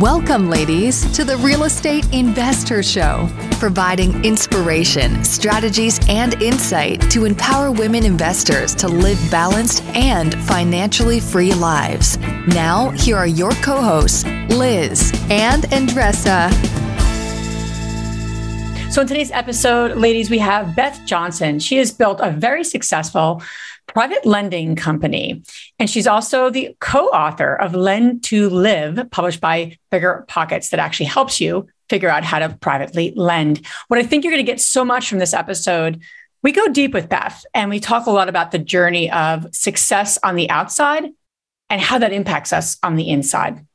Welcome, ladies, to the Real Estate InvestHER Show, providing inspiration, strategies, and insight to empower women investors to live balanced and financially free lives. Now, here are your co hosts, Liz and Andressa. So, in today's episode, ladies, we have Beth Johnson. She has built a very successful private lending company. And she's also the co author of Lend to Live, published by BiggerPockets, that actually helps you figure out how to privately lend. What I think you're going to get so much from this episode, we go deep with Beth and we talk a lot about the journey of success on the outside and how that impacts us on the inside.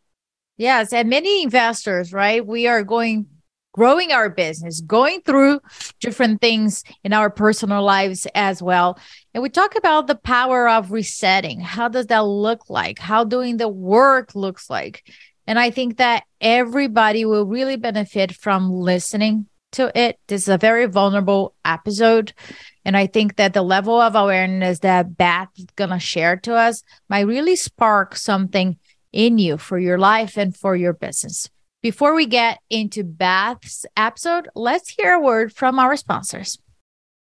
Yes. And many investors, right? We are going growing our business, going through different things in our personal lives as well. And we talk about the power of resetting. How does that look like? How doing the work looks like? And I think that everybody will really benefit from listening to it. This is a very vulnerable episode. And I think that the level of awareness that Beth is going to share to us might really spark something in you for your life and for your business. Before we get into Beth's episode, let's hear a word from our sponsors.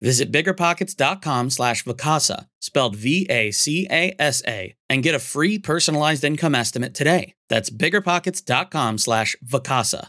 Visit biggerpockets.com slash Vacasa, spelled V-A-C-A-S-A, and get a free personalized income estimate today. That's biggerpockets.com slash Vacasa.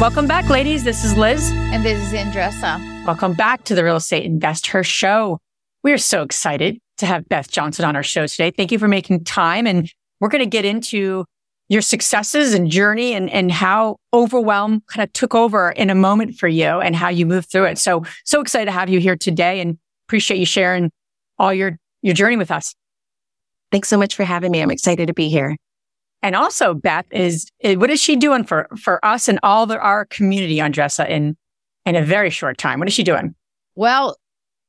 Welcome back, ladies. This is Liz. And this is Andressa. Welcome back to the Real Estate InvestHER Show. We are so excited to have Beth Johnson on our show today. Thank you for making time. And we're going to get into your successes and journey and, and how overwhelm kind of took over in a moment for you and how you moved through it. So, so excited to have you here today and appreciate you sharing all your, your journey with us. Thanks so much for having me. I'm excited to be here. And also, Beth is eh, what is she doing for for us and all the, our community Andressa in in a very short time? What is she doing? Well,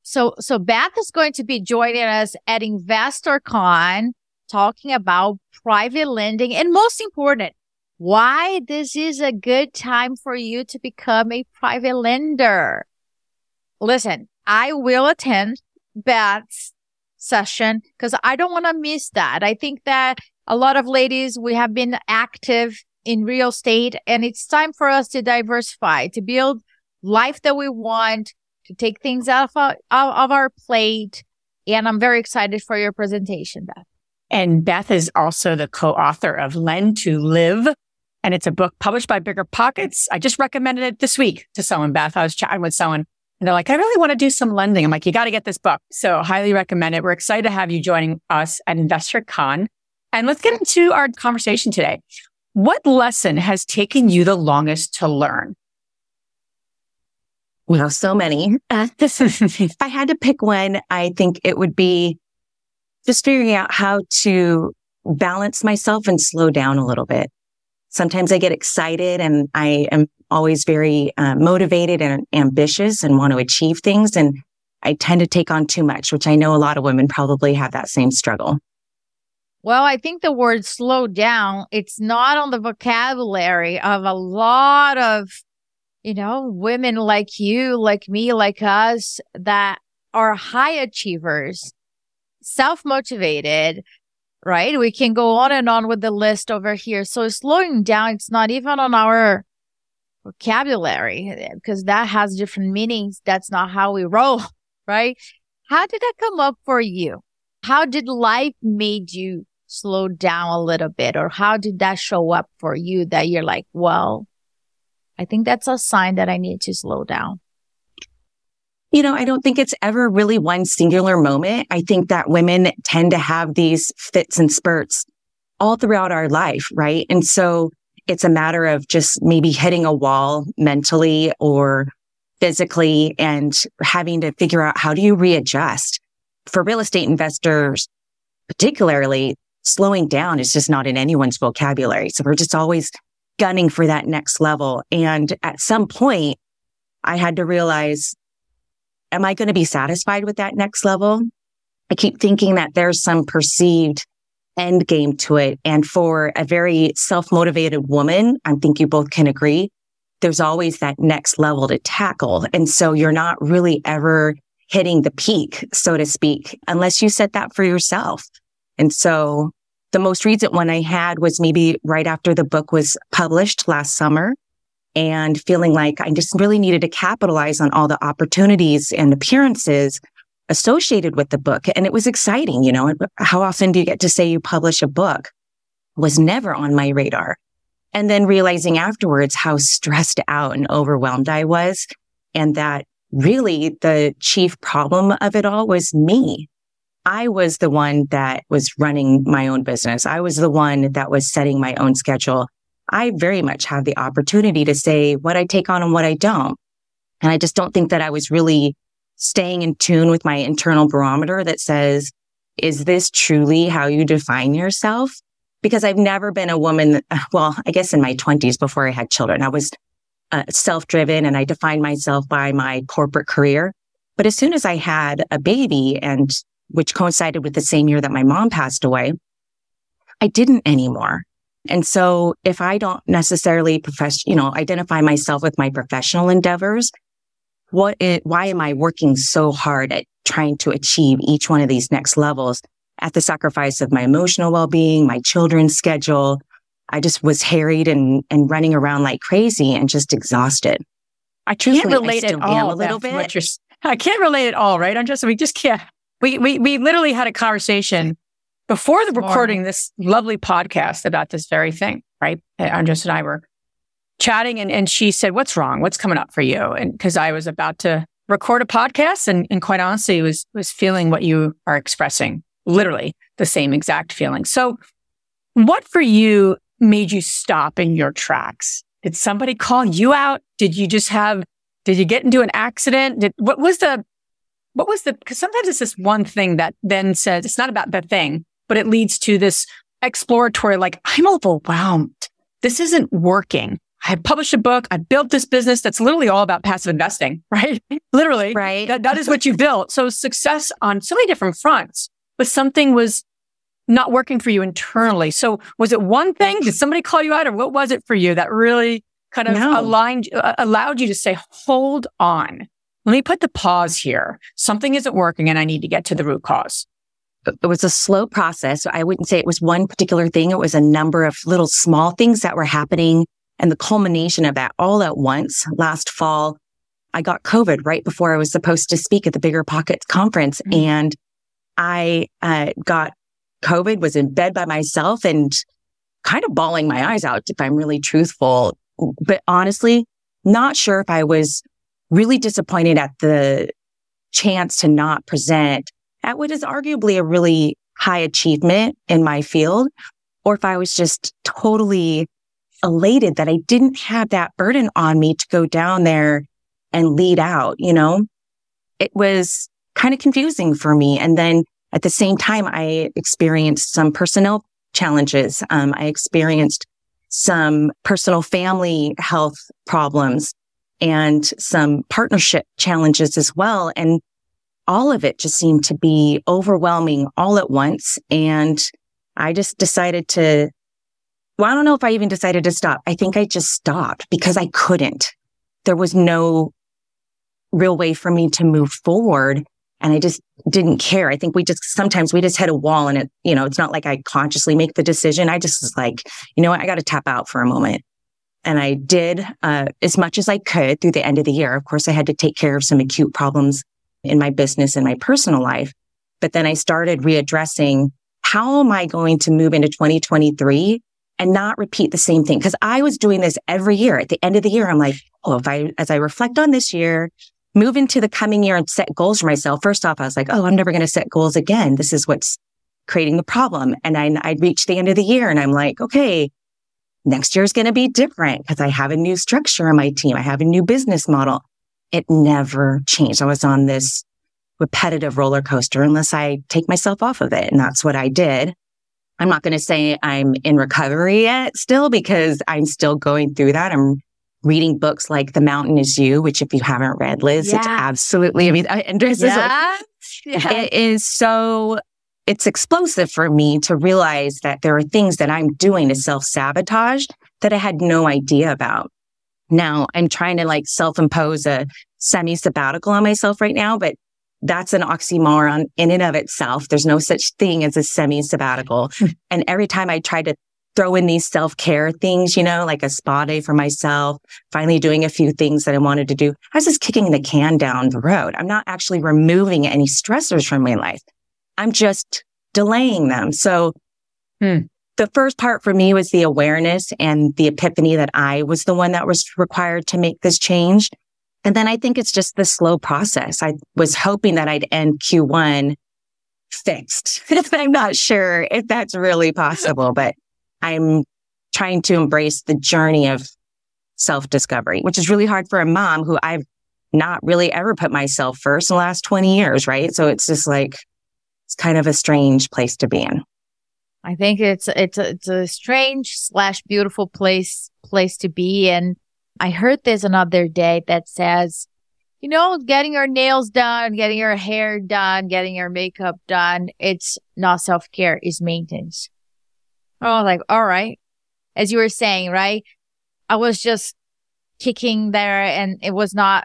so so Beth is going to be joining us at InvestHERCon, talking about private lending, and most important, why this is a good time for you to become a private lender. Listen, I will attend Beth's session because I don't want to miss that. I think that a lot of ladies, we have been active in real estate and it's time for us to diversify, to build life that we want, to take things out of our, uh, out of our plate. And I'm very excited for your presentation, Beth. And Beth is also the co-author of Lend to Live. And it's a book published by BiggerPockets. I just recommended it this week to someone, Beth. I was chatting with someone and they're like, I really want to do some lending. I'm like, you got to get this book. So highly recommend it. We're excited to have you joining us at InvestHERCon. And let's get into our conversation today. What lesson has taken you the longest to learn? Well, so many. Uh, if I had to pick one, I think it would be just figuring out how to balance myself and slow down a little bit. Sometimes I get excited and I am always very uh, motivated and ambitious and want to achieve things. And I tend to take on too much, which I know a lot of women probably have that same struggle. Well, I think the word slow down, it's not on the vocabulary of a lot of, you know, women like you, like me, like us that are high achievers, self motivated, right? We can go on and on with the list over here. So slowing down, it's not even on our vocabulary because that has different meanings. That's not how we roll, right? How did that come up for you? How did life made you slow down a little bit or how did that show up for you that you're like, well, I think that's a sign that I need to slow down? You know, I don't think it's ever really one singular moment. I think that women tend to have these fits and spurts all throughout our life, right? And so it's a matter of just maybe hitting a wall mentally or physically and having to figure out how do you readjust. For real estate investors, particularly, slowing down is just not in anyone's vocabulary. So we're just always gunning for that next level. And at some point, I had to realize, am I going to be satisfied with that next level? I keep thinking that there's some perceived end game to it. And for a very self motivated woman, I think you both can agree, there's always that next level to tackle. And so you're not really ever hitting the peak, so to speak, unless you set that for yourself. And so the most recent one I had was maybe right after the book was published last summer and feeling like I just really needed to capitalize on all the opportunities and appearances associated with the book. And it was exciting. You know, how often do you get to say you publish a book? Was never on my radar. And then realizing afterwards how stressed out and overwhelmed I was. And that really the chief problem of it all was me. I was the one that was running my own business. I was the one that was setting my own schedule. I very much have the opportunity to say what I take on and what I don't. And I just don't think that I was really staying in tune with my internal barometer that says, is this truly how you define yourself? Because I've never been a woman, well, I guess in my twenties before I had children, I was uh, self-driven and I defined myself by my corporate career. But as soon as I had a baby and which coincided with the same year that my mom passed away, I didn't anymore. And so if I don't necessarily profess, you know, identify myself with my professional endeavors, what it, why am I working so hard at trying to achieve each one of these next levels at the sacrifice of my emotional well-being, my children's schedule? I just was harried and, and running around like crazy and just exhausted. I can't relate at all. A little bit. I can't relate at all, right? I'm just, we just can't, we, we, we literally had a conversation before the recording this lovely podcast about this very thing, right? Andres and I were chatting and, and she said, what's wrong? What's coming up for you? And cause I was about to record a podcast and, and quite honestly was, was feeling what you are expressing, literally the same exact feeling. So what for you made you stop in your tracks? Did somebody call you out? Did you just have, did you get into an accident? Did, what was the, what was the, cause sometimes it's this one thing that then says it's not about the thing, but it leads to this exploratory, like, I'm overwhelmed. This isn't working. I had published a book. I built this business that's literally all about passive investing, right? literally. Right. That, that is what you built. So success on so many different fronts, but something was not working for you internally. So was it one thing? Did somebody call you out or what was it for you that really kind of no. aligned, uh, allowed you to say, hold on. Let me put the pause here. Something isn't working and I need to get to the root cause. It was a slow process. I wouldn't say it was one particular thing. It was a number of little small things that were happening and the culmination of that all at once last fall, I got COVID right before I was supposed to speak at the BiggerPockets conference. Mm-hmm. And I uh, got COVID, was in bed by myself and kind of bawling my eyes out, if I'm really truthful. But honestly, not sure if I was really disappointed at the chance to not present at what is arguably a really high achievement in my field, or if I was just totally elated that I didn't have that burden on me to go down there and lead out, you know? It was kind of confusing for me. And then at the same time, I experienced some personnel challenges. Um, I experienced some personal family health problems and some partnership challenges as well. And all of it just seemed to be overwhelming all at once. And I just decided to well, I don't know if I even decided to stop. I think I just stopped because I couldn't. There was no real way for me to move forward. And I just didn't care. I think we just sometimes we just hit a wall and it, you know, it's not like I consciously make the decision. I just was like, you know what? I got to tap out for a moment. And I did uh, as much as I could through the end of the year. Of course, I had to take care of some acute problems in my business and my personal life. But then I started readdressing how am I going to move into 2023 and not repeat the same thing? Cause I was doing this every year. At the end of the year, I'm like, oh, if I, as I reflect on this year, move into the coming year and set goals for myself. First off, I was like, oh, I'm never going to set goals again. This is what's creating the problem. And I, I'd reach the end of the year and I'm like, okay, next year is going to be different because I have a new structure on my team. I have a new business model. It never changed. I was on this repetitive roller coaster unless I take myself off of it. And that's what I did. I'm not going to say I'm in recovery yet still because I'm still going through that. I'm reading books like The Mountain is You, which if you haven't read, Liz, yeah. it's absolutely, I mean, Andres yeah. yeah. it is so, it's explosive for me to realize that there are things that I'm doing to self sabotage that I had no idea about. Now I'm trying to like self impose a semi sabbatical on myself right now, but that's an oxymoron in and of itself. There's no such thing as a semi sabbatical. and every time I try to throw in these self care things, you know, like a spa day for myself, finally doing a few things that I wanted to do. I was just kicking the can down the road. I'm not actually removing any stressors from my life. I'm just delaying them. So hmm. the first part for me was the awareness and the epiphany that I was the one that was required to make this change. And then I think it's just the slow process. I was hoping that I'd end Q1 fixed. I'm not sure if that's really possible, but I'm trying to embrace the journey of self discovery, which is really hard for a mom who I've not really ever put myself first in the last 20 years. Right. So it's just like, it's kind of a strange place to be in. I think it's, it's, a, it's a strange slash beautiful place, place to be. And I heard this another day that says, you know, getting our nails done, getting our hair done, getting our makeup done, it's not self care, it's maintenance. Oh, like, all right. As you were saying, right? I was just kicking there and it was not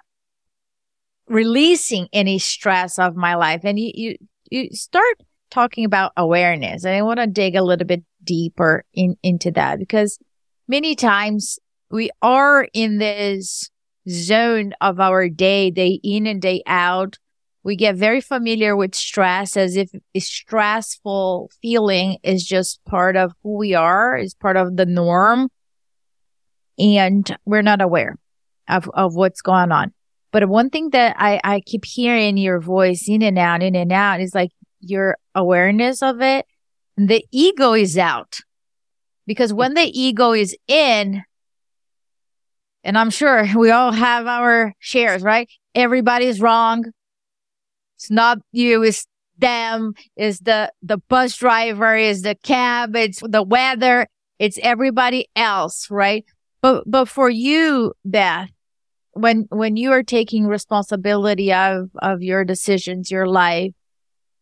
releasing any stress of my life. And you, you, you start talking about awareness and I want to dig a little bit deeper in, into that because many times we are in this zone of our day, day in and day out. We get very familiar with stress as if a stressful feeling is just part of who we are, is part of the norm. And we're not aware of, of what's going on. But one thing that I, I keep hearing your voice in and out, in and out is like your awareness of it. The ego is out because when the ego is in, and I'm sure we all have our shares, right? Everybody's wrong. It's not you, it's them, is the, the bus driver, is the cab, it's the weather, it's everybody else, right? But, but for you, Beth, when, when you are taking responsibility of, of your decisions, your life,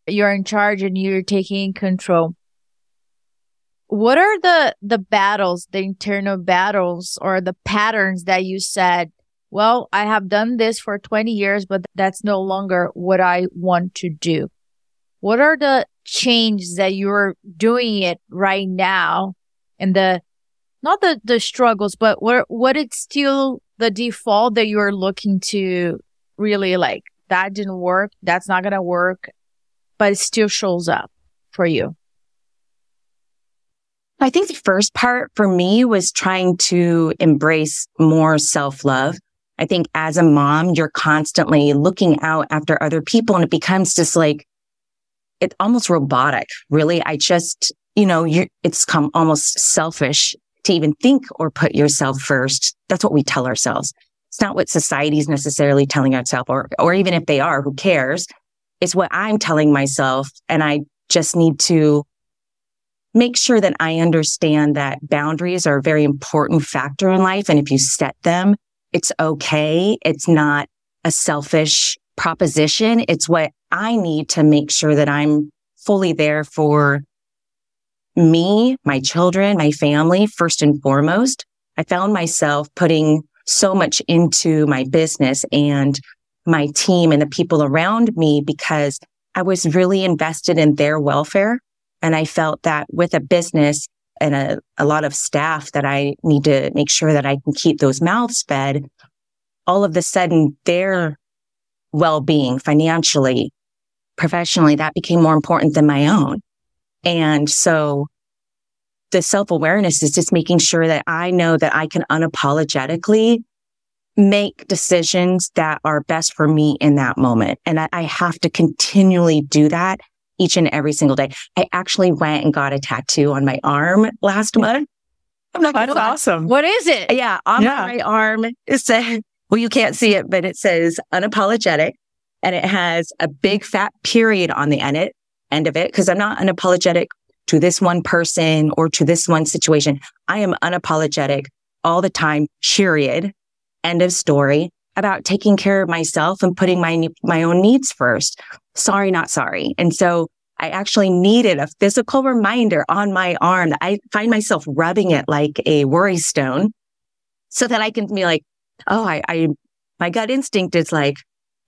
you're in charge and you're taking control what are the the battles the internal battles or the patterns that you said well i have done this for 20 years but that's no longer what i want to do? What are the changes that you're doing it right now and the not the the struggles but what what it's still the default that you're looking to really like that didn't work that's not gonna work but it still shows up for you I think the first part for me was trying to embrace more self love. I think as a mom, you're constantly looking out after other people and it becomes just like, it's almost robotic. Really. I just, you know, you it's come almost selfish to even think or put yourself first. That's what we tell ourselves. It's not what society's necessarily telling ourselves or, or even if they are, who cares? It's what I'm telling myself. And I just need to make sure that I understand that boundaries are a very important factor in life. And if you set them, it's okay. It's not a selfish proposition. It's what I need to make sure that I'm fully there for me, my children, my family, first and foremost. I found myself putting so much into my business and my team and the people around me because I was really invested in their welfare. And I felt that with a business and a, a lot of staff that I need to make sure that I can keep those mouths fed, all of a sudden their well-being financially, professionally, that became more important than my own. And so the self awareness is just making sure that I know that I can unapologetically make decisions that are best for me in that moment. And I, I, have to continually do that each and every single day. I actually went and got a tattoo on my arm last month. I'm not That's awesome. What is it? Yeah, on yeah. my arm. It says, well, you can't see it, but it says unapologetic and it has a big fat period on the end, end of it because I'm not unapologetic to this one person or to this one situation. I am unapologetic all the time, period. End of story about taking care of myself and putting my, my own needs first. Sorry, not sorry. And so I actually needed a physical reminder on my arm that I find myself rubbing it like a worry stone so that I can be like, oh, I, I, my gut instinct is like,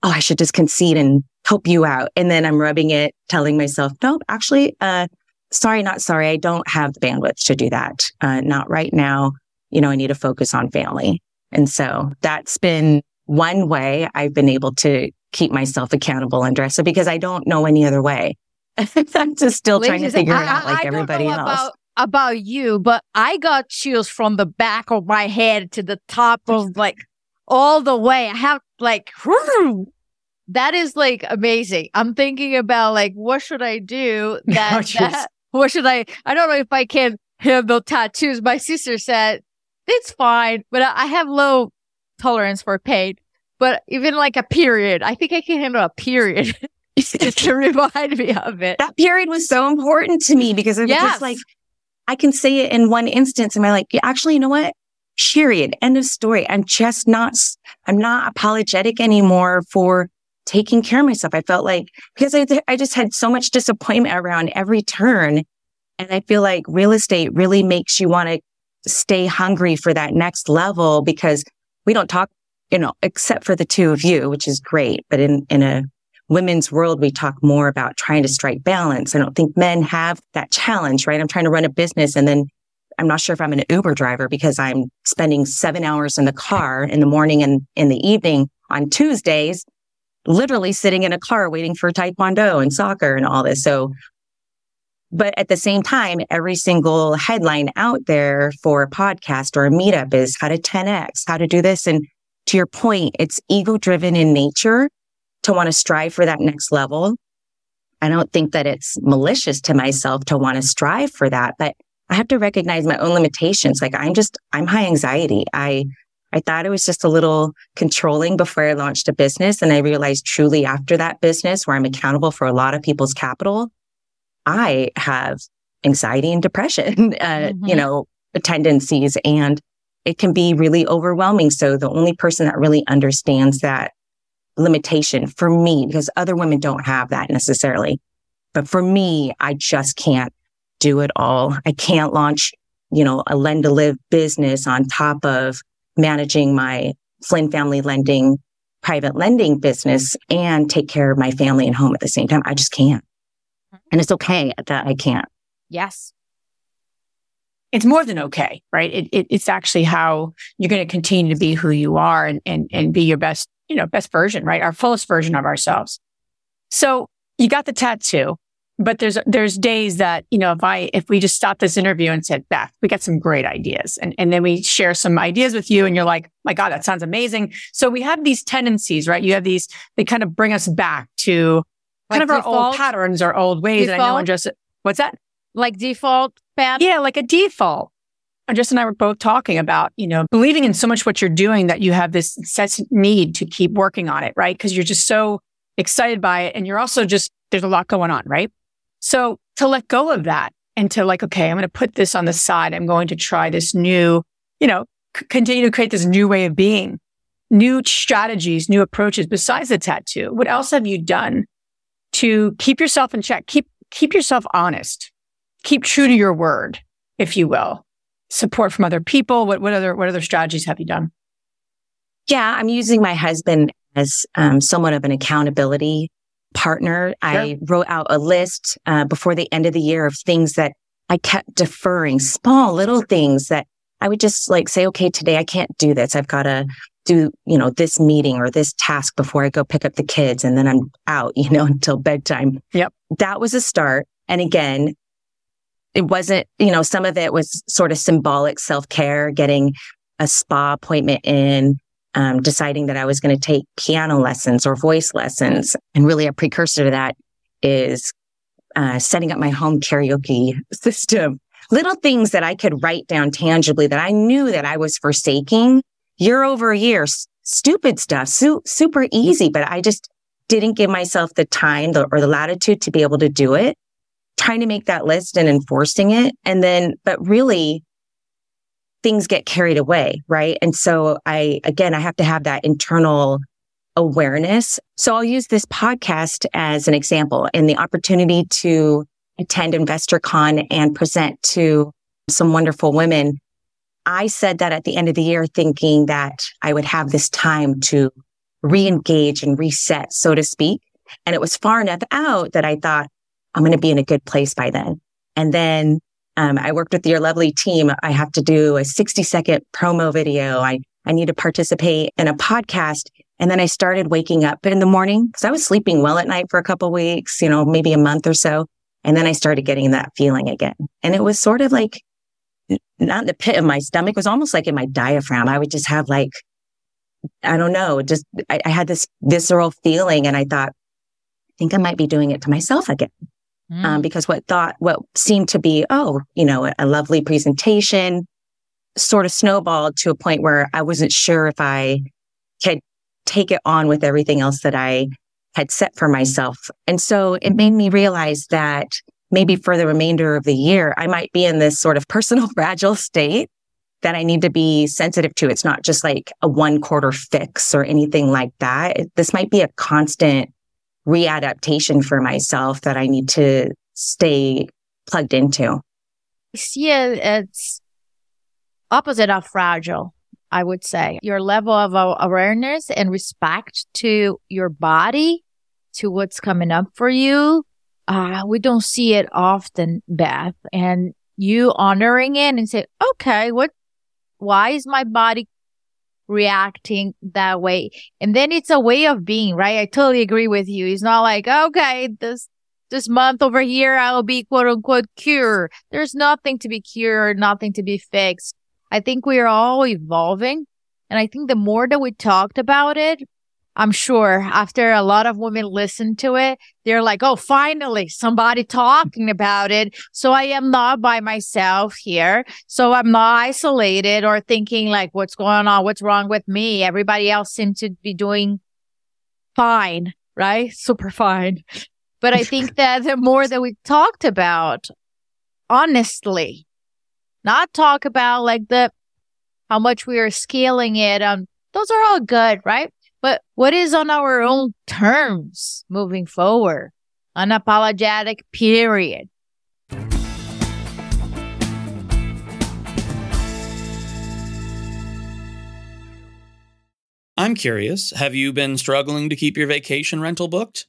oh, I should just concede and help you out. And then I'm rubbing it, telling myself, nope, actually, uh, sorry, not sorry. I don't have the bandwidth to do that. Uh, not right now. You know, I need to focus on family. And so that's been one way I've been able to keep myself accountable and dress it because I don't know any other way. I'm just still Ladies, trying to figure I, it out like everybody else. About, about you, but I got chills from the back of my head to the top of like all the way. I have like, that is like amazing. I'm thinking about like, what should I do? Oh, that, that what should I? I don't know if I can handle tattoos. My sister said it's fine, but I have low tolerance for pain. But even like a period, I think I can handle a period. just to remind me of it. That period was so important to me because it was just like I can say it in one instance. And I'm like, actually, you know what? Period. End of story. I'm just not, I'm not apologetic anymore for taking care of myself. I felt like because I, I just had so much disappointment around every turn. And I feel like real estate really makes you want to stay hungry for that next level because we don't talk, you know, except for the two of you, which is great. But in, in a women's world, we talk more about trying to strike balance. I don't think men have that challenge, right? I'm trying to run a business and then I'm not sure if I'm an Uber driver because I'm spending seven hours in the car in the morning and in the evening on Tuesdays, literally sitting in a car waiting for Taekwondo and soccer and all this. So, but at the same time, every single headline out there for a podcast or a meetup is how to 10X, how to do this. And to your point, it's ego driven in nature to want to strive for that next level. I don't think that it's malicious to myself to want to strive for that, but I have to recognize my own limitations. Like I'm just, I'm high anxiety. I, I thought it was just a little controlling before I launched a business. And I realized truly after that business where I'm accountable for a lot of people's capital, I have anxiety and depression, uh, mm-hmm. you know, tendencies and it can be really overwhelming. So the only person that really understands that limitation for me, because other women don't have that necessarily. But for me, I just can't do it all. I can't launch, you know, a lend to live business on top of managing my Flynn family lending, private lending business and take care of my family and home at the same time. I just can't. Mm-hmm. And it's okay that I can't. Yes. It's more than okay, right? It, it, it's actually how you're going to continue to be who you are and, and, and be your best you know, best version, right? Our fullest version of ourselves. So you got the tattoo, but there's, there's days that, you know, if I, if we just stopped this interview and said, Beth, we got some great ideas and, and then we share some ideas with you and you're like, my God, that sounds amazing. So we have these tendencies, right? You have these, they kind of bring us back to kind of default? our old patterns, our old ways. Default? And I know I'm just, what's that? Like default pattern? Yeah, like a default. Jess and I were both talking about, you know, believing in so much what you're doing that you have this incessant need to keep working on it, right? Because you're just so excited by it. And you're also just, there's a lot going on, right? So to let go of that and to like, okay, I'm going to put this on the side. I'm going to try this new, you know, c- continue to create this new way of being, new strategies, new approaches besides the tattoo. What else have you done to keep yourself in check? Keep, keep yourself honest. Keep true to your word, if you will support from other people? What, what other, what other strategies have you done? Yeah, I'm using my husband as um, somewhat of an accountability partner. Sure. I wrote out a list uh, before the end of the year of things that I kept deferring, small little things that I would just like say, okay, today I can't do this. I've got to do, you know, this meeting or this task before I go pick up the kids. And then I'm out, you know, until bedtime. Yep. That was a start. And again, it wasn't, you know, some of it was sort of symbolic self care, getting a spa appointment in, um, deciding that I was going to take piano lessons or voice lessons. And really a precursor to that is uh, setting up my home karaoke system. Little things that I could write down tangibly that I knew that I was forsaking year over year. S- stupid stuff, su- super easy, but I just didn't give myself the time or the latitude to be able to do it. Trying to make that list and enforcing it. And then, but really things get carried away. Right. And so I, again, I have to have that internal awareness. So I'll use this podcast as an example and the opportunity to attend InvestHERCon and present to some wonderful women. I said that at the end of the year, thinking that I would have this time to re-engage and reset, so to speak. And it was far enough out that I thought I'm going to be in a good place by then. And then um, I worked with your lovely team. I have to do a 60 second promo video. I, I need to participate in a podcast. And then I started waking up in the morning because I was sleeping well at night for a couple weeks, you know, maybe a month or so. And then I started getting that feeling again. And it was sort of like not in the pit of my stomach, it was almost like in my diaphragm. I would just have like, I don't know, just I, I had this visceral feeling and I thought, I think I might be doing it to myself again. Mm. Um, because what thought, what seemed to be, oh, you know, a, a lovely presentation sort of snowballed to a point where I wasn't sure if I could take it on with everything else that I had set for myself. And so it made me realize that maybe for the remainder of the year, I might be in this sort of personal fragile state that I need to be sensitive to. It's not just like a one quarter fix or anything like that. This might be a constant readaptation for myself that I need to stay plugged into. Yeah, it's opposite of fragile. I would say your level of awareness and respect to your body, to what's coming up for you. Uh, we don't see it often, Beth, and you honoring it and say, okay, what, why is my body reacting that way? And then it's a way of being, right? I totally agree with you. It's not like, okay, this, this month over here, I'll be quote unquote cured. There's nothing to be cured, nothing to be fixed. I think we are all evolving. And I think the more that we talked about it, I'm sure after a lot of women listen to it, they're like, Oh, finally somebody talking about it. So I am not by myself here. So I'm not isolated or thinking like, what's going on? What's wrong with me? Everybody else seems to be doing fine, right? Super fine. But I think that the more that we talked about, honestly, not talk about like the how much we are scaling it um those are all good right but what is on our own terms moving forward unapologetic period I'm curious, have you been struggling to keep your vacation rental booked?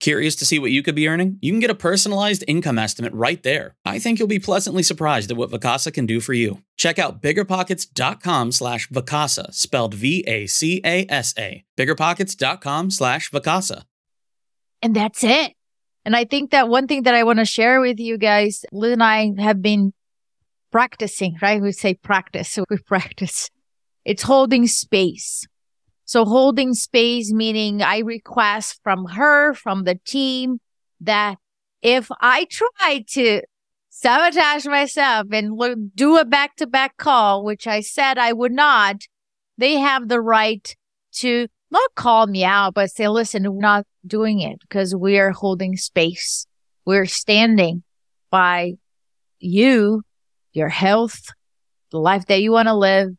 Curious to see what you could be earning? You can get a personalized income estimate right there. I think you'll be pleasantly surprised at what Vacasa can do for you. Check out biggerpockets.com slash Vacasa, spelled V-A-C-A-S-A. Biggerpockets.com slash Vacasa. And that's it. And I think that one thing that I want to share with you guys, Liz and I have been practicing, right? We say practice, so we practice. It's holding space. So holding space, meaning I request from her, from the team that if I try to sabotage myself and do a back to back call, which I said I would not, they have the right to not call me out, but say, listen, we're not doing it because we are holding space. We're standing by you, your health, the life that you want to live.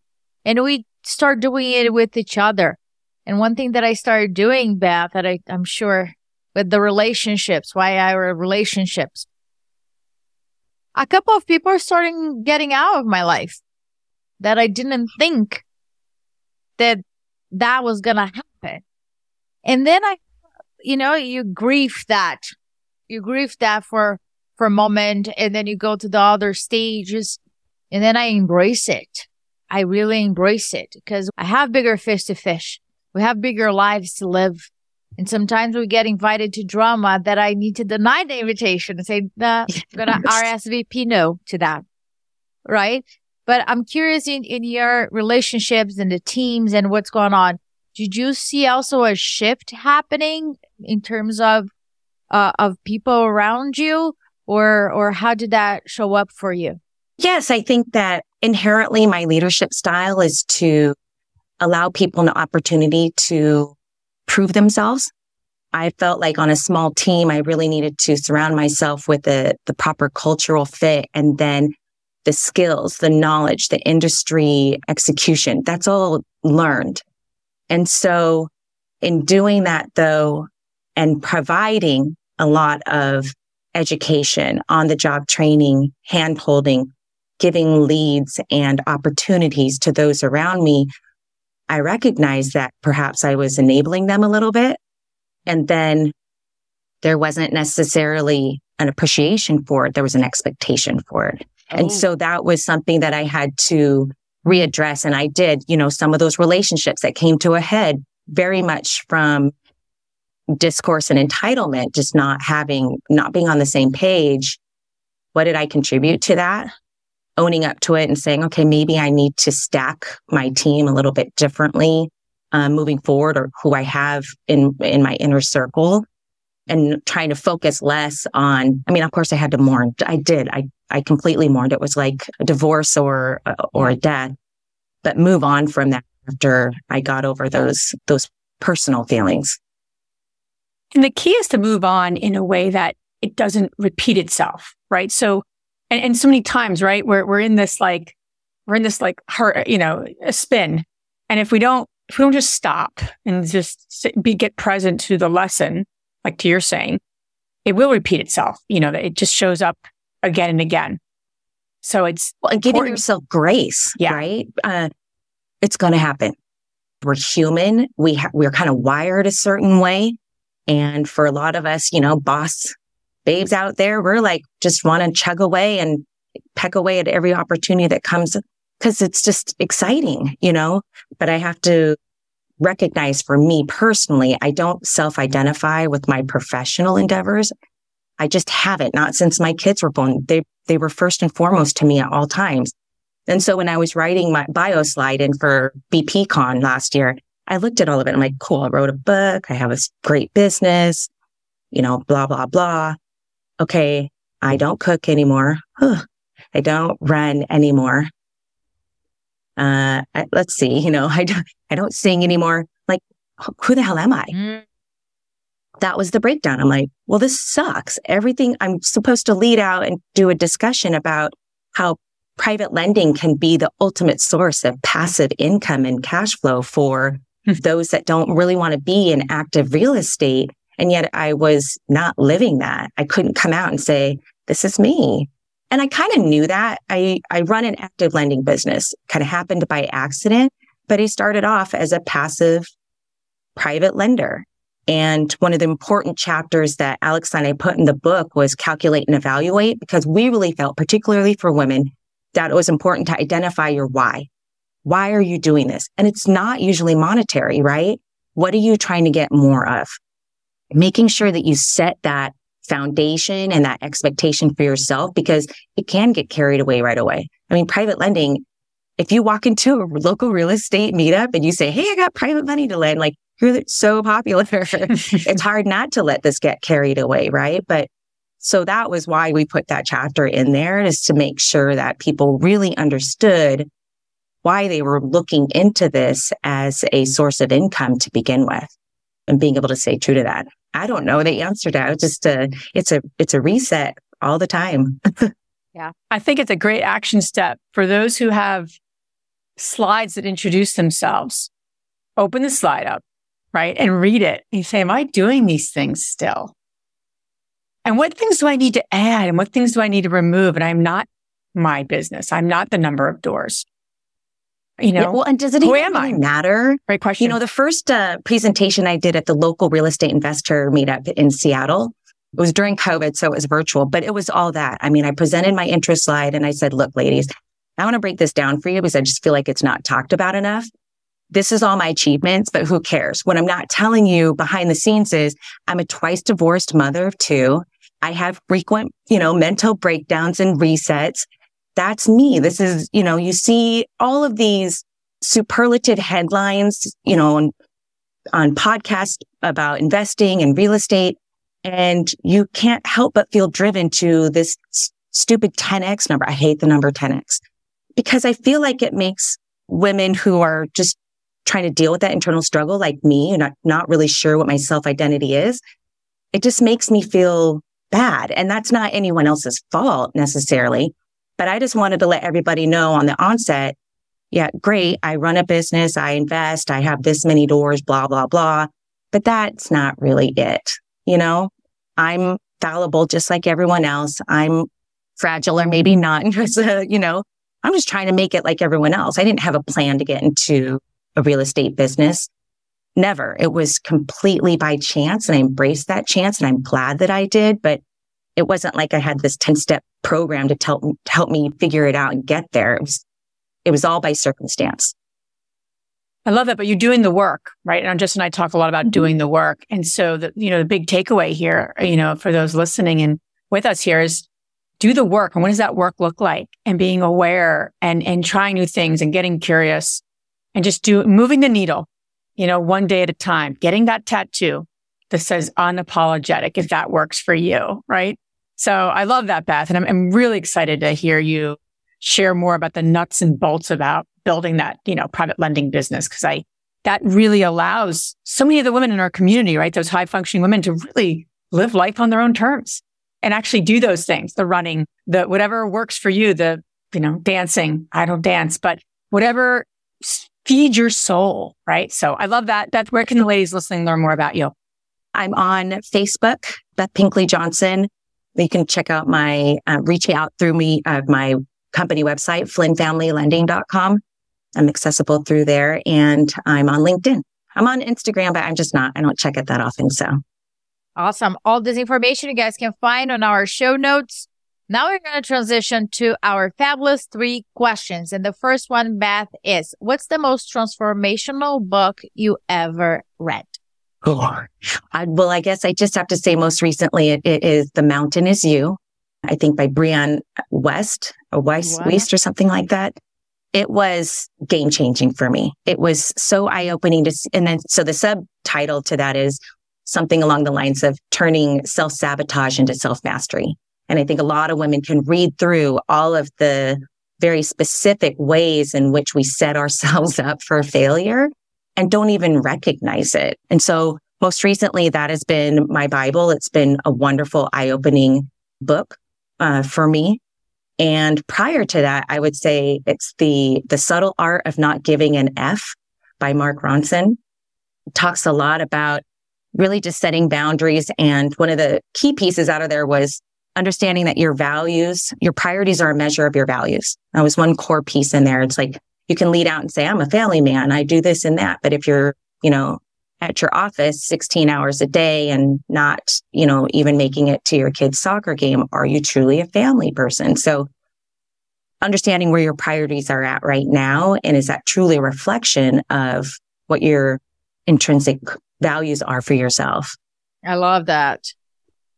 And we start doing it with each other. And one thing that I started doing, Beth, that I, I'm sure with the relationships, why our relationships, a couple of people are starting getting out of my life that I didn't think that that was going to happen. And then I, you know, you grieve that, you grieve that for, for a moment and then you go to the other stages and then I embrace it. I really embrace it because I have bigger fish to fish. We have bigger lives to live. And sometimes we get invited to drama that I need to deny the invitation and say, nah, I'm going to RSVP no to that. Right. But I'm curious in, in your relationships and the teams and what's going on. Did you see also a shift happening in terms of, uh, of people around you or, or how did that show up for you? Yes, I think that inherently my leadership style is to allow people an opportunity to prove themselves. I felt like on a small team, I really needed to surround myself with the, the proper cultural fit and then the skills, the knowledge, the industry execution. That's all learned. And so in doing that though, and providing a lot of education on the job training, hand holding, giving leads and opportunities to those around me, I recognized that perhaps I was enabling them a little bit. And then there wasn't necessarily an appreciation for it. There was an expectation for it. Oh. And so that was something that I had to readdress. And I did, you know, some of those relationships that came to a head very much from discourse and entitlement, just not having, not being on the same page. What did I contribute to that? Owning up to it and saying, okay, maybe I need to stack my team a little bit differently um, moving forward or who I have in, in my inner circle and trying to focus less on, I mean, of course I had to mourn. I did. I, I completely mourned. It was like a divorce or, uh, or a death, but move on from that after I got over those, those personal feelings. And the key is to move on in a way that it doesn't repeat itself, right? So and, and so many times, right? We're, we're in this like, we're in this like heart, you know, a spin. And if we don't, if we don't just stop and just sit, be, get present to the lesson, like to your saying, it will repeat itself. You know, it just shows up again and again. So it's well, and giving yourself grace, yeah. right? Uh, it's going to happen. We're human. We ha- we're kind of wired a certain way. And for a lot of us, you know, boss babes out there, we're like just want to chug away and peck away at every opportunity that comes because it's just exciting, you know, but I have to recognize for me personally, I don't self identify with my professional endeavors. I just haven't, not since my kids were born. They, they were first and foremost to me at all times. And so when I was writing my bio slide in for BPCon last year, I looked at all of it. I'm like, cool. I wrote a book. I have a great business, you know, blah, blah, blah okay, I don't cook anymore. I don't run anymore. Uh, I, let's see, you know, I don't, I don't sing anymore. Like, who the hell am I? Mm. That was the breakdown. I'm like, well, this sucks. Everything I'm supposed to lead out and do a discussion about how private lending can be the ultimate source of passive income and cash flow for hmm. those that don't really want to be in active real estate. And yet I was not living that. I couldn't come out and say, this is me. And I kind of knew that. I, I run an active lending business, kind of happened by accident, but I started off as a passive private lender. And one of the important chapters that Alex and I put in the book was calculate and evaluate because we really felt, particularly for women, that it was important to identify your why. Why are you doing this? And it's not usually monetary, right? What are you trying to get more of? Making sure that you set that foundation and that expectation for yourself because it can get carried away right away. I mean, private lending, if you walk into a local real estate meetup and you say, Hey, I got private money to lend, like you're so popular. it's hard not to let this get carried away. Right. But so that was why we put that chapter in there is to make sure that people really understood why they were looking into this as a source of income to begin with and being able to stay true to that. I don't know the answer to it. Just a, it's a, it's a reset all the time. yeah. I think it's a great action step for those who have slides that introduce themselves. Open the slide up, right? And read it. You say, am I doing these things still? And what things do I need to add? And what things do I need to remove? And I'm not my business. I'm not the number of doors. You know, Yeah, well, and does it even am really I? matter? Great question. You know, the first uh, presentation I did at the local real estate investor meetup in Seattle, it was during COVID, so it was virtual, but it was all that. I mean, I presented my interest slide and I said, look, ladies, I want to break this down for you because I just feel like it's not talked about enough. This is all my achievements, but who cares? What I'm not telling you behind the scenes is I'm a twice divorced mother of two. I have frequent, you know, mental breakdowns and resets. That's me. This is, you know, you see all of these superlative headlines, you know, on, on podcasts about investing and real estate. And you can't help but feel driven to this stupid 10x number. I hate the number 10x because I feel like it makes women who are just trying to deal with that internal struggle like me and not, not really sure what my self identity is. It just makes me feel bad. And that's not anyone else's fault necessarily. But I just wanted to let everybody know on the onset yeah, great. I run a business. I invest. I have this many doors, blah, blah, blah. But that's not really it. You know, I'm fallible just like everyone else. I'm fragile or maybe not. Uh, you know, I'm just trying to make it like everyone else. I didn't have a plan to get into a real estate business. Never. It was completely by chance and I embraced that chance and I'm glad that I did. But it wasn't like I had this 10 step program to tell, to help me figure it out and get there. It was it was all by circumstance. I love that, but you're doing the work, right? And Justin and I talk a lot about mm-hmm. doing the work. And so the, you know, the big takeaway here, you know, for those listening and with us here is do the work. And what does that work look like? And being aware and, and trying new things and getting curious and just do moving the needle, you know, one day at a time, getting that tattoo that says unapologetic, if that works for you, right? So I love that, Beth. And I'm, I'm really excited to hear you share more about the nuts and bolts about building that, you know, private lending business. Cause I, that really allows so many of the women in our community, right? Those high functioning women to really live life on their own terms and actually do those things, the running, the whatever works for you, the, you know, dancing. I don't dance, but whatever feeds your soul, right? So I love that. Beth, where can the ladies listening learn more about you? I'm on Facebook, Beth Pinkley Johnson. You can check out my, uh, reach out through me, uh, my company website, flynnfamilylending.com. I'm accessible through there and I'm on LinkedIn. I'm on Instagram, but I'm just not, I don't check it that often. So Awesome. All this information you guys can find on our show notes. Now we're going to transition to our fabulous three questions. And the first one, Beth, is what's the most transformational book you ever read? Oh, I, well, I guess I just have to say most recently it, it is The Mountain is You. I think by Brianne West or Weiss, Wow. Weist or something like that. It was game changing for me. It was so eye opening to, and then, so the subtitle to that is something along the lines of turning self sabotage into self mastery. And I think a lot of women can read through all of the very specific ways in which we set ourselves up for failure and don't even recognize it. And so most recently, that has been my Bible. It's been a wonderful, eye opening book uh, for me. And prior to that, I would say it's the, the subtle art of not giving an F by Mark Manson. It talks a lot about really just setting boundaries. And one of the key pieces out of there was understanding that your values, your priorities are a measure of your values. That was one core piece in there. It's like you can lead out and say, I'm a family man. I do this and that. But if you're, you know, at your office 16 hours a day and not, you know, even making it to your kid's soccer game, are you truly a family person? So understanding where your priorities are at right now. And is that truly a reflection of what your intrinsic values are for yourself? I love that.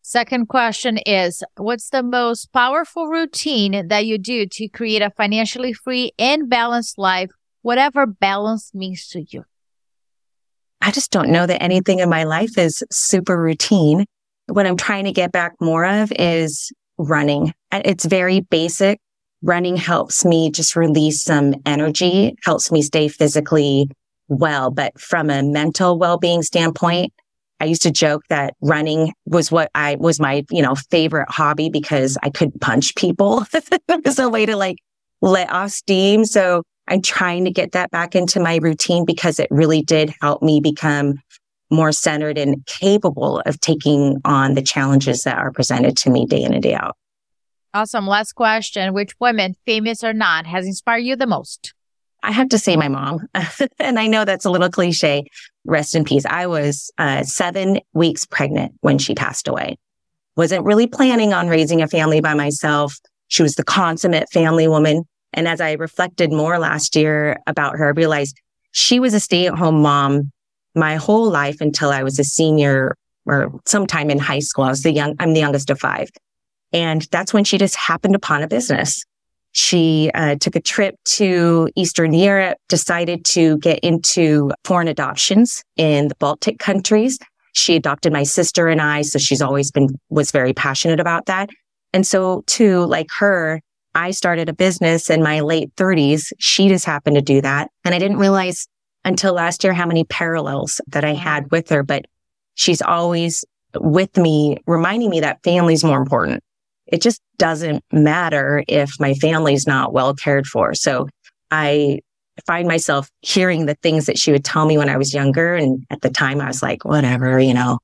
Second question is What's the most powerful routine that you do to create a financially free and balanced life, whatever balance means to you? I just don't know that anything in my life is super routine. What I'm trying to get back more of is running. It's very basic. Running helps me just release some energy, helps me stay physically well. But from a mental well-being standpoint, I used to joke that running was what I was my, you know, favorite hobby because I could punch people. it was a way to like let off steam. So I'm trying to get that back into my routine because it really did help me become more centered and capable of taking on the challenges that are presented to me day in and day out. Awesome. Last question Which women, famous or not, has inspired you the most? I have to say my mom, and I know that's a little cliche. Rest in peace. I was uh, seven weeks pregnant when she passed away. Wasn't really planning on raising a family by myself. She was the consummate family woman. And as I reflected more last year about her, I realized she was a stay at home mom my whole life until I was a senior or sometime in high school. I was the young, I'm the youngest of five. And that's when she just happened upon a business. She uh, took a trip to Eastern Europe, decided to get into foreign adoptions in the Baltic countries. She adopted my sister and I. So she's always been, was very passionate about that. And so too, like her, I started a business in my late thirties. She just happened to do that. And I didn't realize until last year how many parallels that I had with her, but she's always with me, reminding me that family's more important it just doesn't matter if my family's not well cared for. So I find myself hearing the things that she would tell me when I was younger. And at the time I was like, whatever, you know,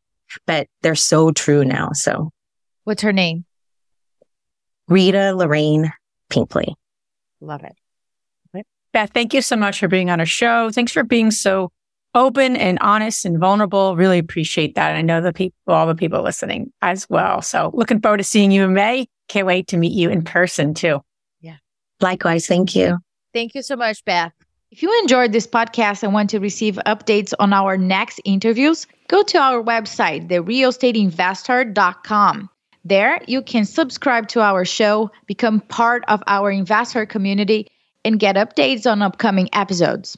but they're so true now. So what's her name? Rita Lorraine Pinkley. Love it. Beth, thank you so much for being on our show. Thanks for being so open and honest and vulnerable. Really appreciate that. I know the people, all the people listening as well. So looking forward to seeing you in May. Can't wait to meet you in person too. Yeah. Likewise. Thank you. Thank you so much, Beth. If you enjoyed this podcast and want to receive updates on our next interviews, go to our website, therealestateinvesther.com. There, you can subscribe to our show, become part of our investor community, and get updates on upcoming episodes.